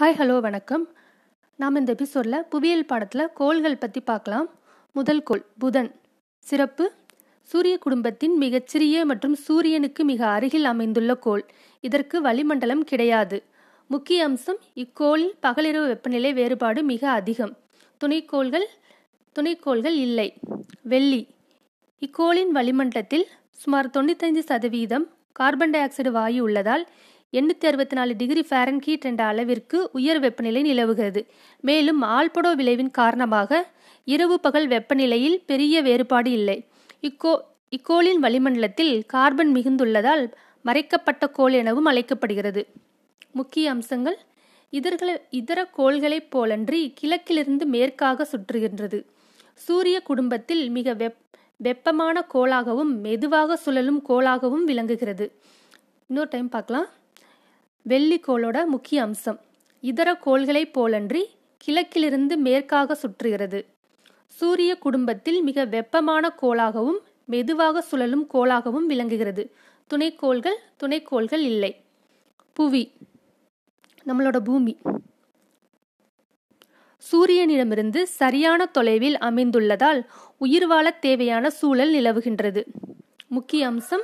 Hi hello வணக்கம். நாம் இந்த எபிசோடில் புவியியல் பாடத்தில் கோள்கள் பற்றி பார்க்கலாம். முதல் கோள் புதன். சிறப்பு. சூரிய குடும்பத்தின் மிகச்சிறிய மற்றும் சூரியனுக்கு மிக அருகில் அமைந்துள்ள கோள். இதற்கு வளிமண்டலம் கிடையாது. முக்கிய அம்சம் இக்கோளில் பகலிரவு வெப்பநிலை வேறுபாடு மிக அதிகம். துணைக்கோள்கள் துணைக்கோள்கள் இல்லை. வெள்ளி. இக்கோளின் வளிமண்டலத்தில் சுமார் தொண்ணூத்தைந்து சதவீதம் கார்பன் டை ஆக்சைடு வாயு உள்ளதால் எண்ணூற்றி அறுபத்தி நாலு டிகிரி ஃபாரன்ஹீட் என்ற அளவிற்கு உயர் வெப்பநிலை நிலவுகிறது. மேலும் ஆல்படோ விளைவின் காரணமாக இரவு பகல் வெப்பநிலையில் பெரிய வேறுபாடு இல்லை. இக்கோ இக்கோளின் வளிமண்டலத்தில் கார்பன் மிகுந்துள்ளதால் மறைக்கப்பட்ட கோள் எனவும் அழைக்கப்படுகிறது. முக்கிய அம்சங்கள் இதர்கள் இதர கோள்களைப் போலன்றி கிழக்கிலிருந்து மேற்காக சுற்றுகின்றது. சூரிய குடும்பத்தில் மிக வெப் வெப்பமான கோளாகவும் மெதுவாக சுழலும் கோளாகவும் விளங்குகிறது. இன்னொரு டைம் பார்க்கலாம். வெள்ளிக்கோளோட முக்கிய அம்சம். இதர கோள்களைப் போலன்றி கிழக்கிலிருந்து மேற்காக சுற்றுகிறது. சூரிய குடும்பத்தில் மிக வெப்பமான கோளாகவும் மெதுவாக சுழலும் கோளாகவும் விளங்குகிறது. துணைக்கோள்கள் துணைக்கோள்கள் இல்லை. புவி. நம்மளோட பூமி. சூரியனிடமிருந்து சரியான தொலைவில் அமைந்துள்ளதால் உயிர் வாழ தேவையான சூழல் நிலவுகின்றது. முக்கிய அம்சம்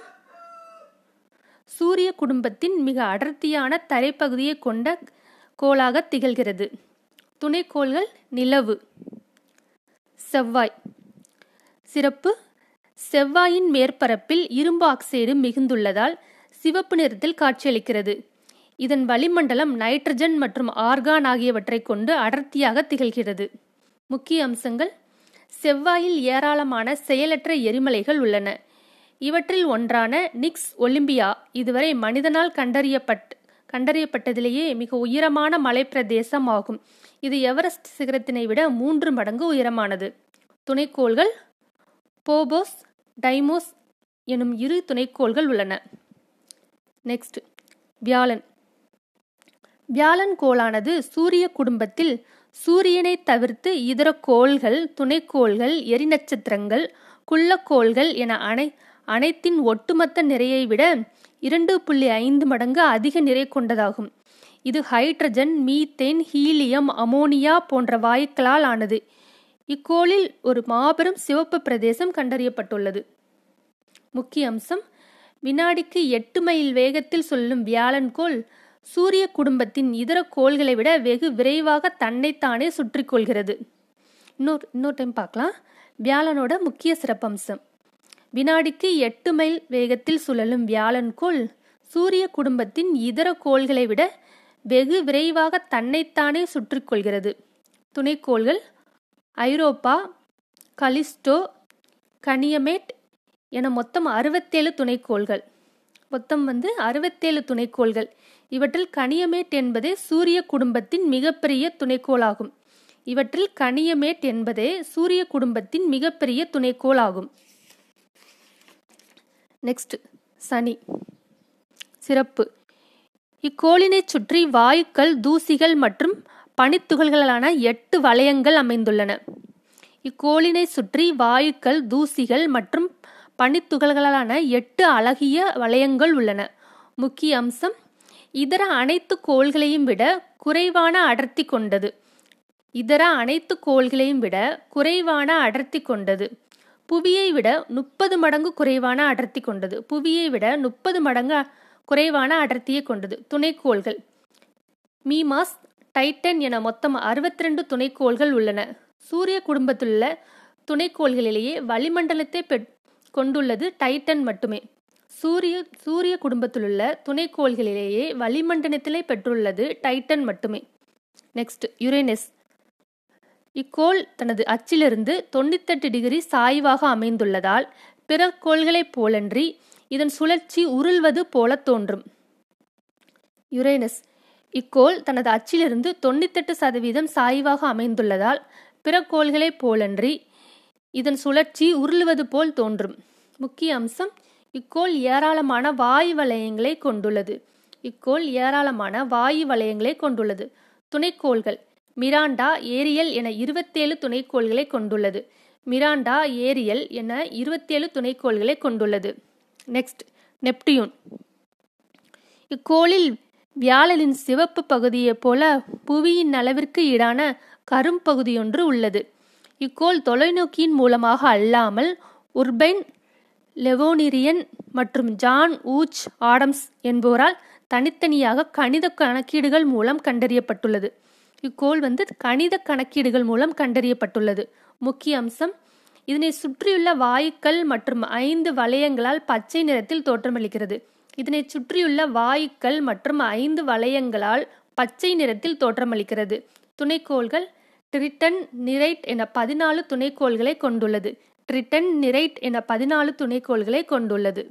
சூரிய குடும்பத்தின் மிக அடர்த்தியான தரைப்பகுதியை கொண்ட கோளாக திகழ்கிறது. துணைக்கோள்கள் நிலவு. செவ்வாய். சிறப்பு. செவ்வாயின் மேற்பரப்பில் இரும்பு ஆக்சைடு மிகுந்துள்ளதால் சிவப்பு நிறத்தில் காட்சியளிக்கிறது. இதன் வளிமண்டலம் நைட்ரஜன் மற்றும் ஆர்கான் ஆகியவற்றை கொண்டு அடர்த்தியாக திகழ்கிறது. முக்கிய அம்சங்கள். செவ்வாயில் ஏராளமான செயலற்ற எரிமலைகள் உள்ளன. இவற்றில் ஒன்றான நிக்ஸ் ஒலிம்பியா இதுவரை மனிதனால் கண்டறியப்பட் கண்டறியப்பட்டதிலேயே மிக உயரமான மலைப்பிரதேசம் ஆகும். இது எவரெஸ்ட் சிகரத்தினை விட மூன்று மடங்கு உயரமானது. துணைக்கோள்கள் போபோஸ் டைமோஸ் எனும் இரு துணைக்கோள்கள் உள்ளன. நெக்ஸ்ட் வியாழன். வியாழன் கோளானது சூரிய குடும்பத்தில் சூரியனை தவிர்த்து இதர கோள்கள் துணைக்கோள்கள் எரிநட்சத்திரங்கள் குள்ளக்கோள்கள் என அனை அனைத்தின் ஒட்டுமொத்த நிறையை விட இரண்டு புள்ளி ஐந்து மடங்கு அதிக நிறை கொண்டதாகும். இது ஹைட்ரஜன் மீத்தேன் ஹீலியம் அமோனியா போன்ற வாயுக்களால் ஆனது. இக்கோளில் ஒரு மாபெரும் சிவப்பு பிரதேசம் கண்டறியப்பட்டுள்ளது. முக்கிய அம்சம் வினாடிக்கு எட்டு மைல் வேகத்தில் சொல்லும் வியாழன் கோள் சூரிய குடும்பத்தின் இதர கோள்களை விட வெகு விரைவாக தன்னைத்தானே சுற்றி கொள்கிறது. இன்னொரு இன்னொரு டைம் பார்க்கலாம். வியாழனோட முக்கிய சிறப்பம்சம். வினாடிக்கு எட்டு மைல் வேகத்தில் சுழலும் வியாழன் கோள் சூரிய குடும்பத்தின் இதர கோள்களை விட வெகு விரைவாக தன்னைத்தானே சுற்றிக்கொள்கிறது துணைக்கோள்கள் ஐரோப்பா கலிஸ்டோ கனியமேட் என மொத்தம் அறுபத்தேழு துணைக்கோள்கள். மொத்தம் வந்து அறுபத்தேழு துணைக்கோள்கள். இவற்றில் கனியமேட் என்பதே சூரிய குடும்பத்தின் மிகப்பெரிய துணைக்கோளாகும். இவற்றில் கனியமேட் என்பதே சூரிய குடும்பத்தின் மிகப்பெரிய துணைக்கோள் ஆகும் நெக்ஸ்ட் சனி. சிறப்பு. இக்கோளினை சுற்றி வாயுக்கள் தூசிகள் மற்றும் பனித்துகள்களான எட்டு வளையங்கள் அமைந்துள்ளன. இக்கோளினை சுற்றி வாயுக்கள் தூசிகள் மற்றும் பனித்துகள்களான எட்டு அழகிய வளையங்கள் உள்ளன. முக்கிய அம்சம் இதர அனைத்து கோள்களையும் விட குறைவான அடர்த்தி கொண்டது. இதர அனைத்து கோள்களையும் விட குறைவான அடர்த்தி கொண்டது. புவியை விட முப்பது மடங்கு குறைவான அடர்த்தி கொண்டது. புவியை விட முப்பது மடங்கு குறைவான அடர்த்தியை கொண்டது. துணைக்கோள்கள். மீமாஸ் டைட்டன் என மொத்தம் அறுபத்தி ரெண்டு துணைக்கோள்கள் உள்ளன. சூரிய குடும்பத்திலுள்ள துணைக்கோள்களிலேயே வளிமண்டலத்தை பெற் கொண்டுள்ளது டைட்டன் மட்டுமே. சூரிய சூரிய குடும்பத்திலுள்ள துணைக்கோள்களிலேயே வளிமண்டலத்திலே பெற்றுள்ளது டைட்டன் மட்டுமே. Next Uranus. இக்கோள் தனது அச்சிலிருந்து தொண்ணூத்தெட்டு டிகிரி சாய்வாக அமைந்துள்ளதால் பிற கோள்களைப் போலன்றி இதன் சுழற்சி உருள்வது போல தோன்றும். யுரேனஸ் இக்கோள் தனது அச்சிலிருந்து தொண்ணூத்தெட்டு சதவீதம் சாய்வாக அமைந்துள்ளதால் பிற கோள்களைப் போலன்றி இதன் சுழற்சி உருளுவது போல் தோன்றும். முக்கிய அம்சம் இக்கோள் ஏராளமான வாயு வளையங்களை கொண்டுள்ளது. இக்கோள் ஏராளமான வாயு வளையங்களை கொண்டுள்ளது. துணைக்கோள்கள் மிராண்டா ஏரியல் என இருபத்தேழு துணைக்கோள்களை கொண்டுள்ளது. மிராண்டா ஏரியல் என இருபத்தேழு துணைக்கோள்களை கொண்டுள்ளது. நெக்ஸ்ட் நெப்டியூன் இக்கோளில் வியாழனின் சிவப்பு பகுதியைப் போல புவியின் அளவிற்கு ஈடான கரும்பகுதியொன்று உள்ளது. இக்கோள் தொலைநோக்கியின் மூலமாக அல்லாமல் உர்பைன் லெவோனிரியன் மற்றும் ஜான் ஊச் ஆடம்ஸ் என்போரால் தனித்தனியாக கணித கணக்கீடுகள் மூலம் கண்டறியப்பட்டுள்ளது. இக்கோள் வந்து கணித கணக்கீடுகள் மூலம் கண்டறியப்பட்டுள்ளது. முக்கிய அம்சம் இதனை சுற்றியுள்ள வாயுக்கள் மற்றும் ஐந்து வளையங்களால் பச்சை நிறத்தில் தோற்றமளிக்கிறது. இதனை சுற்றியுள்ள வாயுக்கள் மற்றும் ஐந்து வளையங்களால் பச்சை நிறத்தில் தோற்றமளிக்கிறது. துணைக்கோள்கள் ட்ரிட்டன் நிரைட் என பதினாலு துணைக்கோள்களை கொண்டுள்ளது. ட்ரிட்டன் நிரைட் என பதினாலு துணைக்கோள்களை கொண்டுள்ளது.